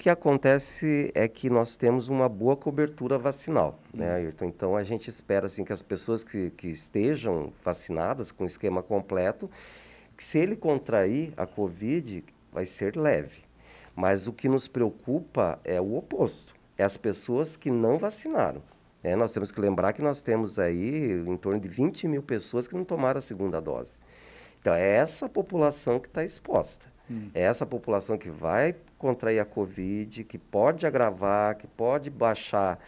que acontece é que nós temos uma boa cobertura vacinal, né, hum. Ayrton? Então, a gente espera assim, que as pessoas que, que estejam vacinadas com esquema completo, que se ele contrair a Covid, vai ser leve. Mas o que nos preocupa é o oposto, é as pessoas que não vacinaram. É, nós temos que lembrar que nós temos aí em torno de 20 mil pessoas que não tomaram a segunda dose. Então, é essa população que está exposta. Hum. É essa população que vai contrair a Covid, que pode agravar, que pode baixar,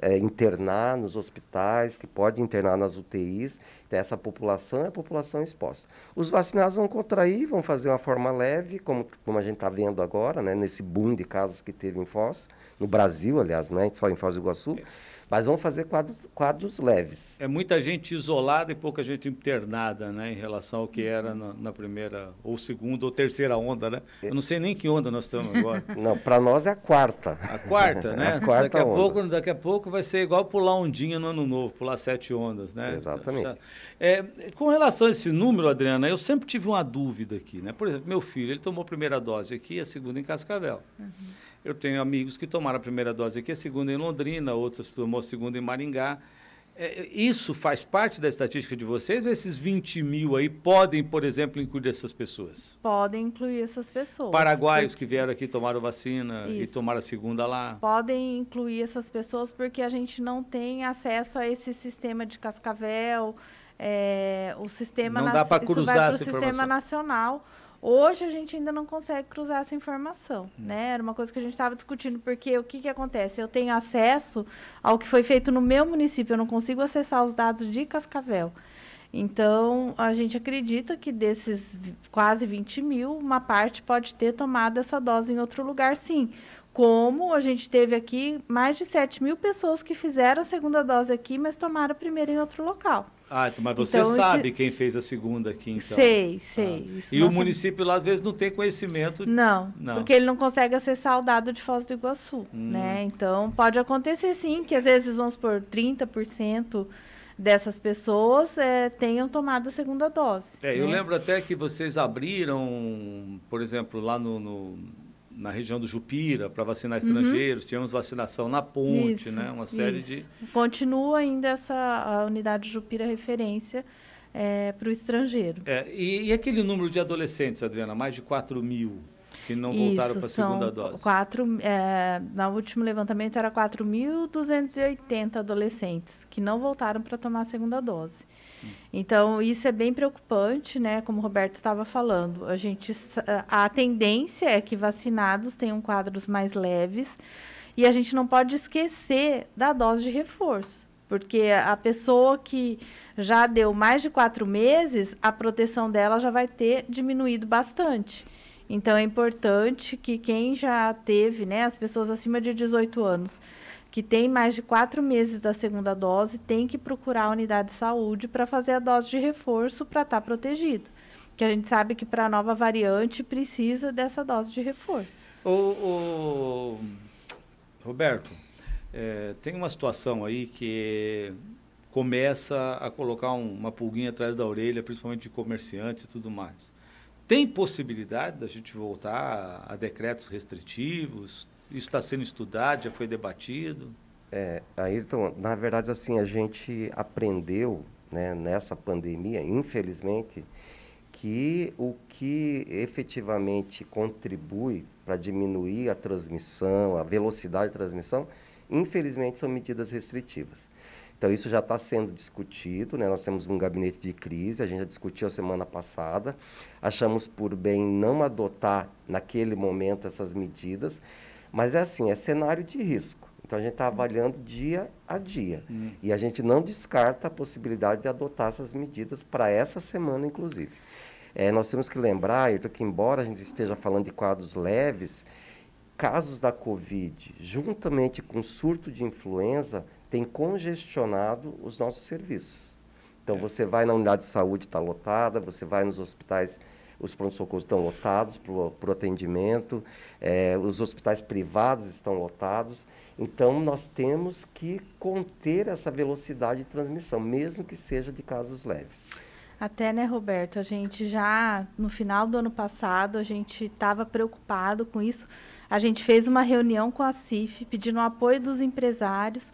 é, internar nos hospitais, que pode internar nas UTIs. Então, essa população é a população exposta. Os vacinados vão contrair, vão fazer uma forma leve, como, como a gente está vendo agora, né, nesse boom de casos que teve em Foz, no Brasil, aliás, não é só em Foz do Iguaçu. É mas vamos fazer quadros, quadros leves. É muita gente isolada e pouca gente internada, né, em relação ao que era na, na primeira, ou segunda, ou terceira onda, né? Eu não sei nem que onda nós estamos agora. Não, para nós é a quarta. A quarta, né? A quarta daqui, a onda. pouco, daqui a pouco vai ser igual pular ondinha no ano novo, pular sete ondas, né? Exatamente. É, com relação a esse número, Adriana, eu sempre tive uma dúvida aqui, né? Por exemplo, meu filho, ele tomou a primeira dose aqui, a segunda em Cascavel. Uhum. Eu tenho amigos que tomaram a primeira dose aqui, a segunda em Londrina, outros tomou a segunda em Maringá. É, isso faz parte da estatística de vocês? Ou esses 20 mil aí podem, por exemplo, incluir essas pessoas? Podem incluir essas pessoas. Paraguaios porque... que vieram aqui tomaram vacina isso. e tomaram a segunda lá? Podem incluir essas pessoas porque a gente não tem acesso a esse sistema de cascavel, é, o sistema... Não dá para cruzar essa informação. sistema nacional Hoje a gente ainda não consegue cruzar essa informação, né? Era uma coisa que a gente estava discutindo, porque o que, que acontece? Eu tenho acesso ao que foi feito no meu município, eu não consigo acessar os dados de Cascavel. Então, a gente acredita que desses quase 20 mil, uma parte pode ter tomado essa dose em outro lugar, sim. Como a gente teve aqui mais de 7 mil pessoas que fizeram a segunda dose aqui, mas tomaram a primeira em outro local. Ah, então, mas você então, sabe quem fez a segunda aqui, então? Sei, sei. Ah. E o município lá, às vezes, não tem conhecimento? Não, não, porque ele não consegue acessar o dado de Foz do Iguaçu, hum. né? Então, pode acontecer, sim, que às vezes, vamos por 30% dessas pessoas é, tenham tomado a segunda dose. É, né? eu lembro até que vocês abriram, por exemplo, lá no, no na região do Jupira para vacinar uhum. estrangeiros, uhum. tínhamos vacinação na ponte, isso, né? Uma série isso. de. Continua ainda essa a unidade Jupira referência é, para o estrangeiro. É, e, e, aquele número de adolescentes, Adriana, mais de 4 mil que não voltaram para a segunda dose? Quatro, é, no último levantamento era 4.280 adolescentes que não voltaram para tomar a segunda dose. Então, isso é bem preocupante, né? Como o Roberto estava falando. A, gente, a tendência é que vacinados tenham quadros mais leves e a gente não pode esquecer da dose de reforço. Porque a pessoa que já deu mais de quatro meses, a proteção dela já vai ter diminuído bastante. Então, é importante que quem já teve, né, as pessoas acima de 18 anos, que tem mais de quatro meses da segunda dose tem que procurar a unidade de saúde para fazer a dose de reforço para estar tá protegido. Que a gente sabe que para a nova variante precisa dessa dose de reforço. O, Roberto, é, tem uma situação aí que começa a colocar um, uma pulguinha atrás da orelha, principalmente de comerciantes e tudo mais. Tem possibilidade da gente voltar a decretos restritivos? Isso está sendo estudado, já foi debatido? É, Ayrton, na verdade, assim, a gente aprendeu né, nessa pandemia, infelizmente, que o que efetivamente contribui para diminuir a transmissão, a velocidade de transmissão, infelizmente são medidas restritivas. Então, isso já está sendo discutido, né? nós temos um gabinete de crise, a gente já discutiu a semana passada, achamos por bem não adotar naquele momento essas medidas, mas é assim, é cenário de risco. Então a gente está avaliando dia a dia. Uhum. E a gente não descarta a possibilidade de adotar essas medidas para essa semana, inclusive. É, nós temos que lembrar, Ayrton, que embora a gente esteja falando de quadros leves, casos da Covid, juntamente com surto de influenza, tem congestionado os nossos serviços. Então, é. você vai na unidade de saúde, está lotada, você vai nos hospitais os pronto-socorros estão lotados para o atendimento, é, os hospitais privados estão lotados. Então, nós temos que conter essa velocidade de transmissão, mesmo que seja de casos leves. Até, né, Roberto, a gente já, no final do ano passado, a gente estava preocupado com isso. a gente fez uma reunião com a CIF, pedindo o apoio dos empresários,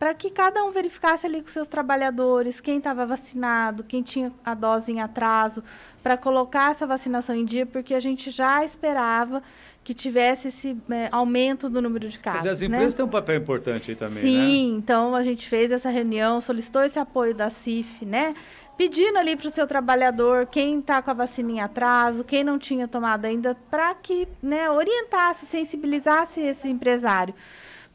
para que cada um verificasse ali com seus trabalhadores, quem estava vacinado, quem tinha a dose em atraso, para colocar essa vacinação em dia, porque a gente já esperava que tivesse esse é, aumento do número de casos. Mas as empresas né? têm um papel importante aí também, Sim, né? então a gente fez essa reunião, solicitou esse apoio da CIF, né? Pedindo ali para o seu trabalhador, quem está com a vacina em atraso, quem não tinha tomado ainda, para que né, orientasse, sensibilizasse esse empresário.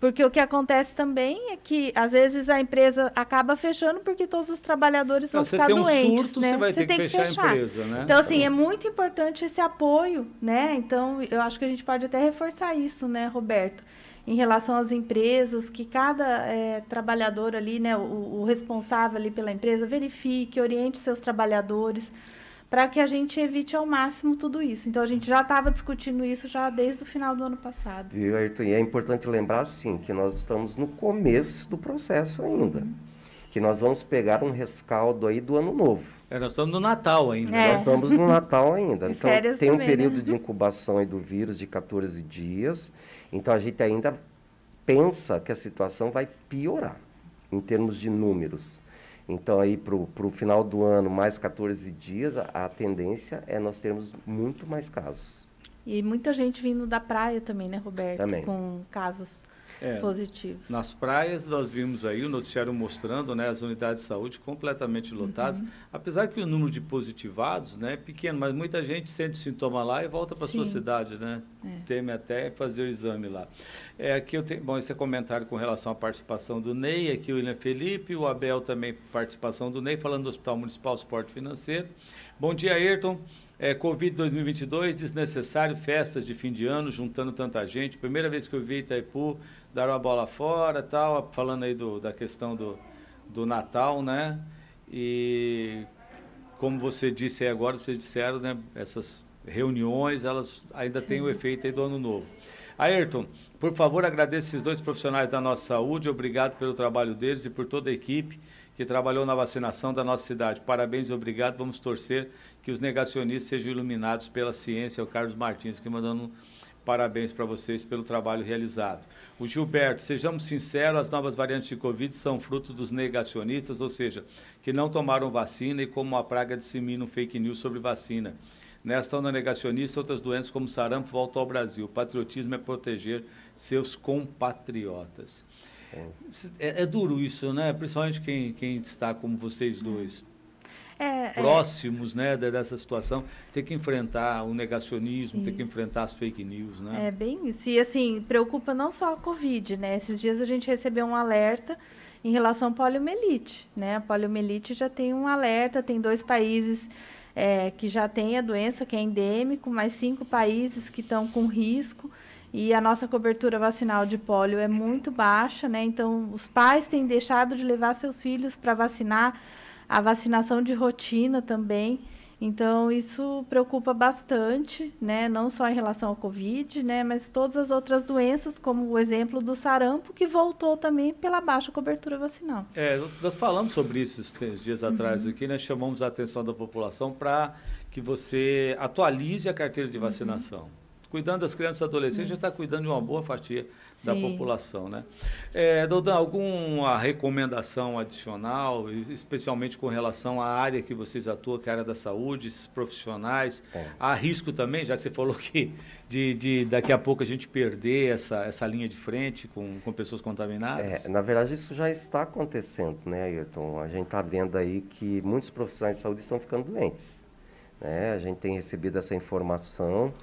Porque o que acontece também é que, às vezes, a empresa acaba fechando porque todos os trabalhadores vão ficar doentes. Você tem um surto, né? você vai você ter que fechar, fechar, a empresa, né? Então, assim, é muito importante esse apoio, né? Então, eu acho que a gente pode até reforçar isso, né, Roberto? Em relação às empresas, que cada é, trabalhador ali, né, o, o responsável ali pela empresa, verifique, oriente seus trabalhadores, para que a gente evite ao máximo tudo isso. Então a gente já estava discutindo isso já desde o final do ano passado. Viu, Ayrton? E é importante lembrar, sim, que nós estamos no começo do processo ainda. Uhum. Que nós vamos pegar um rescaldo aí do ano novo. É, nós estamos no Natal ainda. É. Nós estamos no Natal ainda. então tem um período né? de incubação aí do vírus de 14 dias. Então a gente ainda pensa que a situação vai piorar em termos de números. Então, aí para o final do ano, mais 14 dias, a, a, tendência é nós termos muito mais casos. E muita gente vindo da praia também, né, Roberto? Também. Com casos é, positivos. Nas praias, nós vimos aí o noticiário mostrando né, as unidades de saúde completamente lotadas, uhum. apesar que o número de positivados né, é pequeno, mas muita gente sente sintoma lá e volta para sua cidade, né? É. Teme até fazer o exame lá. É, aqui eu tenho, bom, esse é comentário com relação à participação do Ney, aqui o William Felipe, o Abel também participação do Ney, falando do Hospital Municipal Suporte Financeiro. Bom dia, Ayrton. É, Covid 2022, desnecessário, festas de fim de ano, juntando tanta gente. Primeira vez que eu vi Itaipu dar uma bola fora, tal, falando aí do, da questão do, do Natal, né? E como você disse aí agora, vocês disseram, né? Essas reuniões, elas ainda Sim. têm o efeito aí do ano novo. Ayrton, por favor, agradeço esses dois profissionais da nossa saúde, obrigado pelo trabalho deles e por toda a equipe que trabalhou na vacinação da nossa cidade. Parabéns e obrigado. Vamos torcer que os negacionistas sejam iluminados pela ciência. É o Carlos Martins que mandando parabéns para vocês pelo trabalho realizado. O Gilberto, sejamos sinceros, as novas variantes de Covid são fruto dos negacionistas, ou seja, que não tomaram vacina e como a praga disseminam fake news sobre vacina. Nesta onda negacionista, outras doenças como sarampo voltam ao Brasil. O patriotismo é proteger seus compatriotas. É, é, duro isso, né? Principalmente quem, quem está como vocês dois. É, é. próximos é, né, dessa situação, ter que enfrentar o negacionismo, isso. ter que enfrentar as fake news, né? É bem isso. E assim, preocupa não só a Covid, né? Esses dias a gente recebeu um alerta em relação à poliomielite, né? A poliomielite já tem um alerta, tem dois países é, que já tem a doença, que é endêmico, mais cinco países que estão com risco. E a nossa cobertura vacinal de pólio é muito baixa, né? Então, os pais têm deixado de levar seus filhos para vacinar, a vacinação de rotina também. Então, isso preocupa bastante, né? não só em relação ao Covid, né? mas todas as outras doenças, como o exemplo do sarampo, que voltou também pela baixa cobertura vacinal. É, nós falamos sobre isso esses dias atrás uhum. aqui, nós né? chamamos a atenção da população para que você atualize a carteira de uhum. vacinação. Uhum cuidando das crianças e adolescentes, já está cuidando de uma boa fatia Sim. da população. Né? É, Doudan, alguma recomendação adicional, especialmente com relação à área que vocês atuam, que é a área da saúde, esses profissionais? É. Há risco também, já que você falou que de, de daqui a pouco a gente perder essa, essa linha de frente com, com pessoas contaminadas? É, na verdade, isso já está acontecendo, né, Ayrton? A gente está vendo aí que muitos profissionais de saúde estão ficando doentes. Né? A gente tem recebido essa informação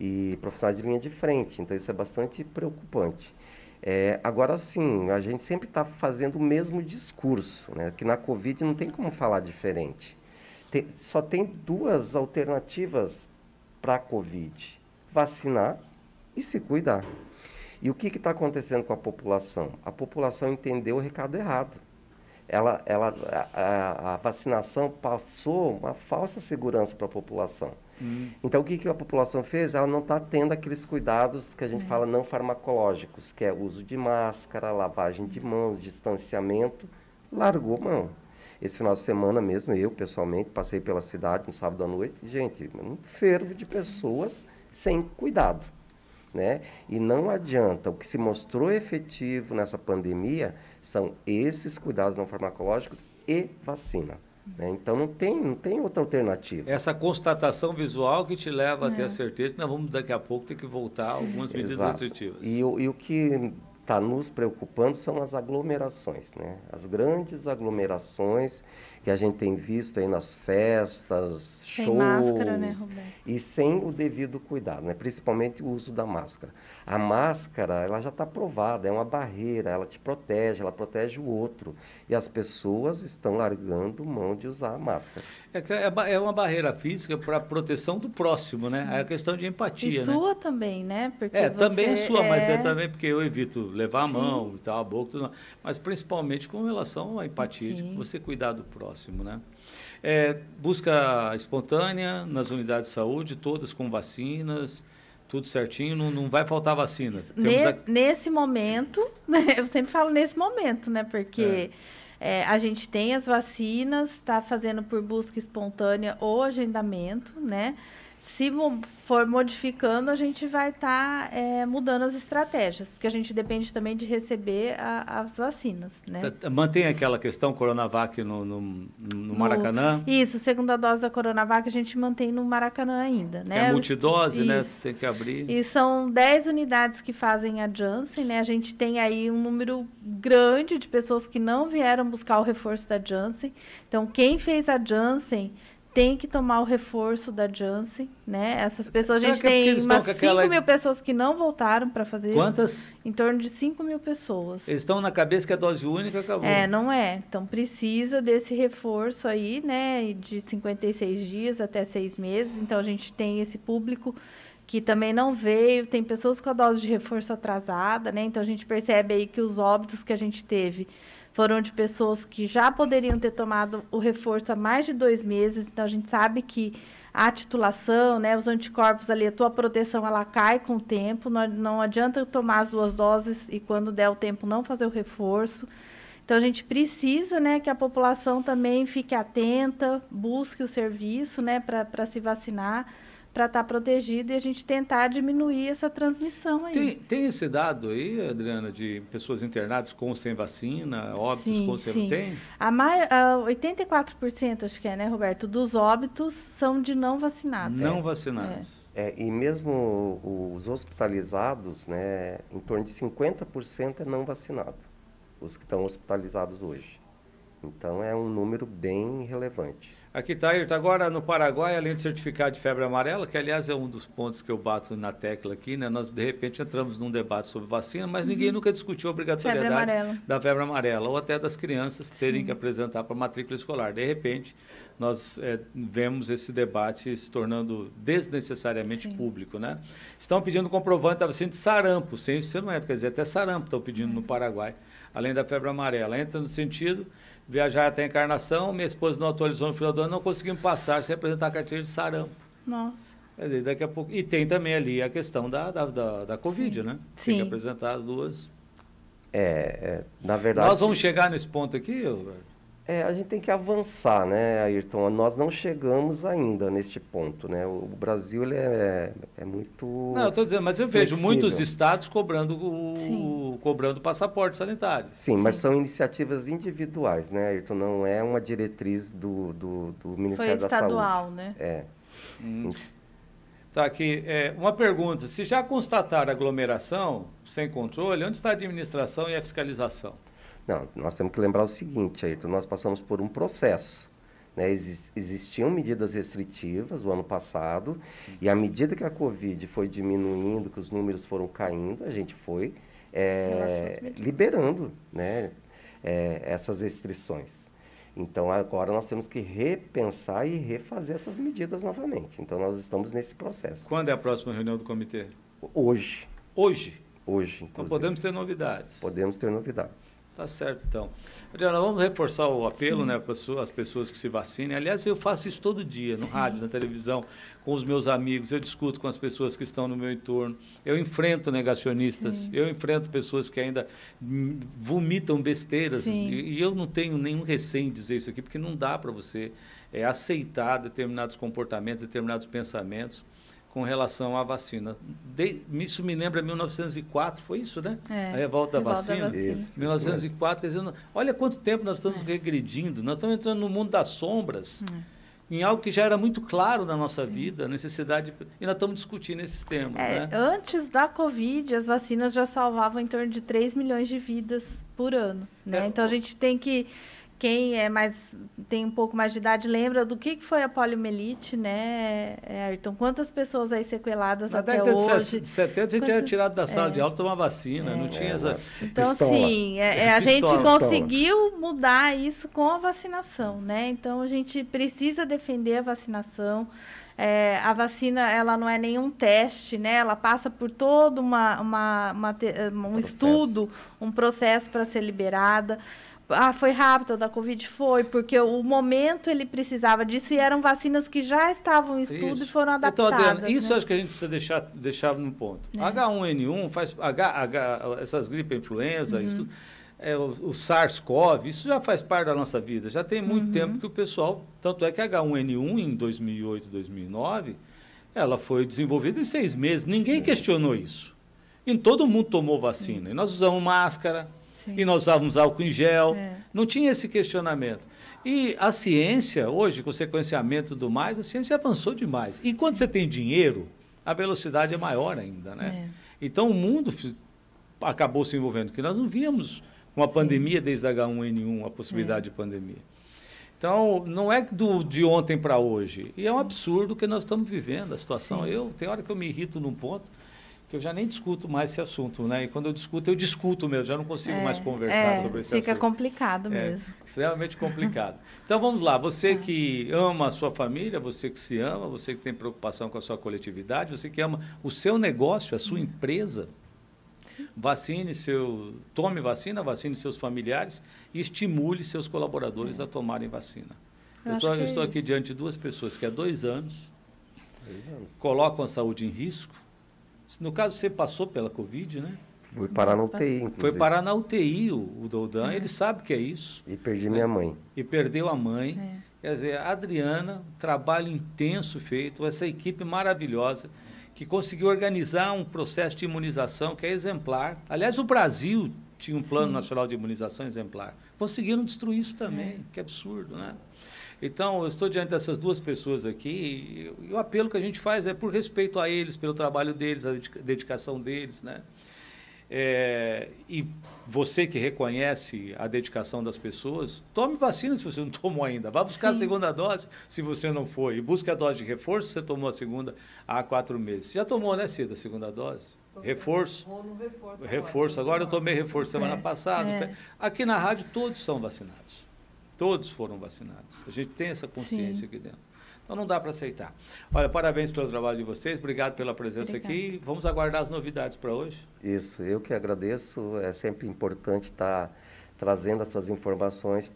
e profissionais de linha de frente. Então, isso é bastante preocupante. É, agora sim, a gente sempre está fazendo o mesmo discurso, né? que na Covid não tem como falar diferente. Tem, só tem duas alternativas para a Covid: vacinar e se cuidar. E o que está acontecendo com a população? A população entendeu o recado errado. Ela, ela, a, a vacinação passou uma falsa segurança para a população. Hum. Então, o que, que a população fez? Ela não está tendo aqueles cuidados que a gente é. fala não farmacológicos, que é uso de máscara, lavagem de mãos, distanciamento. Largou mão. Esse final de semana mesmo, eu pessoalmente passei pela cidade no sábado à noite, gente, um fervo de pessoas sem cuidado. Né? E não adianta, o que se mostrou efetivo nessa pandemia são esses cuidados não farmacológicos e vacina. Né? Então não tem, não tem outra alternativa. Essa constatação visual que te leva é. a ter a certeza que nós vamos daqui a pouco ter que voltar a algumas medidas Exato. restritivas. E, e o que está nos preocupando são as aglomerações, né? As grandes aglomerações que a gente tem visto aí nas festas, sem shows máscara, né, e sem o devido cuidado, né? Principalmente o uso da máscara. A máscara, ela já está provada, é uma barreira, ela te protege, ela protege o outro e as pessoas estão largando mão de usar a máscara. É, é, é uma barreira física para a proteção do próximo, né? É a questão de empatia, e né? sua também, né? Porque é, também é sua, é... mas é também porque eu evito levar a Sim. mão e tal, a boca, tudo, mas principalmente com relação à empatia, Sim. de você cuidar do próximo próximo, né? É, busca espontânea nas unidades de saúde, todas com vacinas, tudo certinho, não, não vai faltar vacina. Ne, a... Nesse momento, né, eu sempre falo nesse momento, né? Porque é. É, a gente tem as vacinas, está fazendo por busca espontânea ou agendamento, né? Se for modificando, a gente vai estar tá, é, mudando as estratégias, porque a gente depende também de receber a, as vacinas. Né? Mantém aquela questão Coronavac no, no, no Maracanã? No, isso, segunda dose da Coronavac a gente mantém no Maracanã ainda. Né? É multidose, né? isso. né? Tem que abrir. E são 10 unidades que fazem a Janssen, né? A gente tem aí um número grande de pessoas que não vieram buscar o reforço da Janssen. Então, quem fez a Janssen tem que tomar o reforço da Janssen, né? Essas pessoas, Será a gente é tem umas 5 aquela... mil pessoas que não voltaram para fazer. Quantas? Em torno de 5 mil pessoas. Eles estão na cabeça que a dose única acabou. É, não é. Então precisa desse reforço aí, né? De 56 dias até 6 meses. Então a gente tem esse público que também não veio, tem pessoas com a dose de reforço atrasada, né? Então a gente percebe aí que os óbitos que a gente teve foram de pessoas que já poderiam ter tomado o reforço há mais de dois meses. Então, a gente sabe que a titulação, né, os anticorpos ali, a tua proteção, ela cai com o tempo. Não, não adianta tomar as duas doses e, quando der o tempo, não fazer o reforço. Então, a gente precisa né, que a população também fique atenta, busque o serviço né, para se vacinar para estar tá protegido e a gente tentar diminuir essa transmissão aí. Tem, tem esse dado aí, Adriana, de pessoas internadas com ou sem vacina, óbitos sim, com ou sem sim. tem? A, mai, a 84%, acho que é, né, Roberto, dos óbitos são de não vacinados. Não é. vacinados. É. é. e mesmo os hospitalizados, né, em torno de 50% é não vacinado, os que estão hospitalizados hoje. Então é um número bem relevante. Aqui está, Ayrton. Agora, no Paraguai, além do certificado de febre amarela, que aliás é um dos pontos que eu bato na tecla aqui, né? Nós, de repente, entramos num debate sobre vacina, mas uhum. ninguém nunca discutiu a obrigatoriedade febre da febre amarela, ou até das crianças terem Sim. que apresentar para a matrícula escolar. De repente, nós é, vemos esse debate se tornando desnecessariamente Sim. público, né? Estão pedindo comprovante da vacina de sarampo, sem isso não é, quer dizer, até sarampo estão pedindo uhum. no Paraguai, além da febre amarela. Entra no sentido viajar até a encarnação, minha esposa não atualizou no final do ano, não conseguimos passar sem apresentar a carteira de sarampo. Nossa. Quer dizer, daqui a pouco. E tem também ali a questão da, da, da, da Covid, Sim. né? Sim. Tem que apresentar as duas. É, é, na verdade. Nós vamos chegar nesse ponto aqui, Roberto? É, a gente tem que avançar, né, Ayrton? Nós não chegamos ainda neste ponto, né? O Brasil ele é, é muito. Não, eu estou dizendo, mas eu vejo muitos estados cobrando o, cobrando passaporte sanitário. Sim, Sim, mas são iniciativas individuais, né, Ayrton? Não é uma diretriz do, do, do Ministério Foi da Saúde. estadual, né? É. Hum. Tá aqui, é, uma pergunta. Se já constatar aglomeração sem controle, onde está a administração e a fiscalização? Não, nós temos que lembrar o seguinte, Ayrton, nós passamos por um processo. Né? existiam medidas restritivas o ano passado, e à medida que a Covid foi diminuindo, que os números foram caindo, a gente foi é, liberando né? É, essas restrições. Então agora nós temos que repensar e refazer essas medidas novamente. Então nós estamos nesse processo. Quando é a próxima reunião do comitê? Hoje. Hoje? Hoje. Então podemos ter novidades. Podemos ter novidades. Tá certo, então. Adriana, vamos reforçar o apelo né, para as pessoas que se vacinem. Aliás, eu faço isso todo dia, no Sim. rádio, na televisão, com os meus amigos, eu discuto com as pessoas que estão no meu entorno, eu enfrento negacionistas, Sim. eu enfrento pessoas que ainda vomitam besteiras, e, e, eu não tenho nenhum receio em dizer isso aqui, porque não dá para você é, aceitar determinados comportamentos, determinados pensamentos com relação à vacina. De, isso me lembra 1904, foi isso, né? É, a revolta, da revolta vacina. da vacina. Isso, 1904, quer dizer, olha quanto tempo nós estamos É. regredindo, nós estamos entrando no mundo das sombras, É. em algo que já era muito claro na nossa vida, a necessidade, e nós estamos discutindo esses temas, É, né? Antes da Covid, as vacinas já salvavam em torno de 3 milhões de vidas por ano. Né? É, Então a gente tem que. Quem é mais tem um pouco mais de idade lembra do que, que foi a poliomielite, né, é, Ayrton? Quantas pessoas aí sequeladas Na até década de hoje? ses- 70, a gente era Quantas- tirado da sala é. de aula tomar vacina, não tinha É, essa... Então, Pistola. assim, é, é, a gente Pistola. conseguiu mudar isso com a vacinação, né? Então, a gente precisa defender a vacinação. É, a vacina, ela não é nenhum teste, né? Ela passa por todo uma, uma, uma um Processo. estudo, um processo para ser liberada. Ah, foi rápido, a da Covid foi, porque o momento ele precisava disso e eram vacinas que já estavam em estudo Isso. e foram Então, adaptadas. Adriana, isso né? acho que a gente precisa deixar, deixar no ponto. É. H1N1 faz H, H, essas gripe influenza, Uhum. isso é, o, o SARS-CoV, isso já faz parte da nossa vida. Já tem muito Uhum. tempo que o pessoal, tanto é que a H1N1 em 2008, 2009, ela foi desenvolvida em seis meses. Ninguém Sim. questionou isso. E todo mundo tomou vacina. E nós usamos máscara, Sim. e nós usávamos álcool em gel. É. Não tinha esse questionamento. E a ciência, hoje, com o sequenciamento tudo mais, a ciência avançou demais. E quando você tem dinheiro, a velocidade é maior ainda, né? É. Então o mundo acabou se envolvendo, que nós não víamos uma pandemia desde a H1N1, a possibilidade de pandemia. Então, não é do, de ontem para hoje. E é um absurdo que nós estamos vivendo, a situação. Sim. Eu, tem hora que eu me irrito num ponto que eu já nem discuto mais esse assunto, né? E quando eu discuto, eu discuto mesmo, já não consigo É, mais conversar é, sobre esse Fica assunto. complicado É, mesmo. extremamente complicado. Então vamos lá, você que ama a sua família, você que se ama, você que tem preocupação com a sua coletividade, você que ama o seu negócio, a sua Uhum. empresa, vacine seu, tome vacina, vacine seus familiares e estimule seus colaboradores a tomarem vacina. Eu Eu, tô- é estou isso. aqui diante de duas pessoas que há dois anos Dois anos. colocam a saúde em risco. No caso, você passou pela Covid, né? Fui parar na UTI, inclusive. Foi parar na UTI o, o Doudan, É. ele sabe que é isso. E perdi minha mãe. e perdeu a mãe. É. Quer dizer, a Adriana, trabalho intenso feito, essa equipe maravilhosa que conseguiu organizar um processo de imunização que é exemplar. Aliás, o Brasil tinha um plano Sim. nacional de imunização exemplar. Conseguiram destruir isso É. também, que absurdo, né? Então, eu estou diante dessas duas pessoas aqui e, e o apelo que a gente faz é por respeito a eles, pelo trabalho deles, a dedica- dedicação deles, né? É, e você que reconhece a dedicação das pessoas, tome vacina se você não tomou ainda. Vá buscar a Sim. segunda dose se você não foi. E busque a dose de reforço se você tomou a segunda há quatro meses. Já tomou, né, Cida, a segunda dose? Reforço. Vou no reforço. Reforço. Agora eu tomei reforço semana É, passada. é. Aqui na rádio todos são vacinados. Todos foram vacinados. A gente tem essa consciência Sim. aqui dentro. Então não dá para aceitar. Olha, parabéns pelo trabalho de vocês, obrigado pela presença Obrigada. aqui. Vamos aguardar as novidades para hoje. Isso, eu que agradeço. É sempre importante estar trazendo essas informações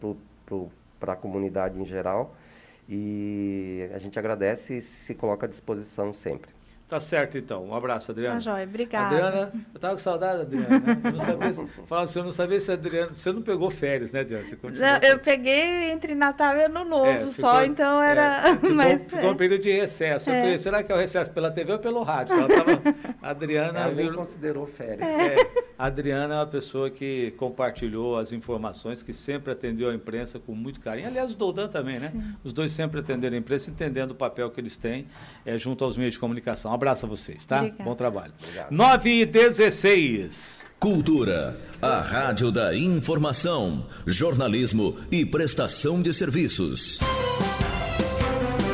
para a comunidade em geral. E a gente agradece e se coloca à disposição sempre. Tá certo, então. Um abraço, Adriana. Tá joia, obrigada. Adriana, eu tava com saudade, Adriana. Né? Eu não sabia se, falando assim, eu não sabia se a Adriana. Você não pegou férias, né, Adriana? Você continua. Não, eu peguei entre Natal e Ano Novo É, ficou- só, então era. é, ficou, mas, ficou um período de recesso. Eu É. falei, será que é o recesso pela TV ou pelo rádio? Ela tava, a Adriana Ela viu. considerou férias. É, a Adriana é uma pessoa que compartilhou as informações, que sempre atendeu a imprensa com muito carinho. Aliás, o Doudan também, né? Os dois sempre atenderam a imprensa, entendendo o papel que eles têm é, junto aos meios de comunicação. Um abraço a vocês, tá? Obrigada. Bom trabalho. Obrigado. 9 e 16. Cultura, a rádio da informação, jornalismo e prestação de serviços.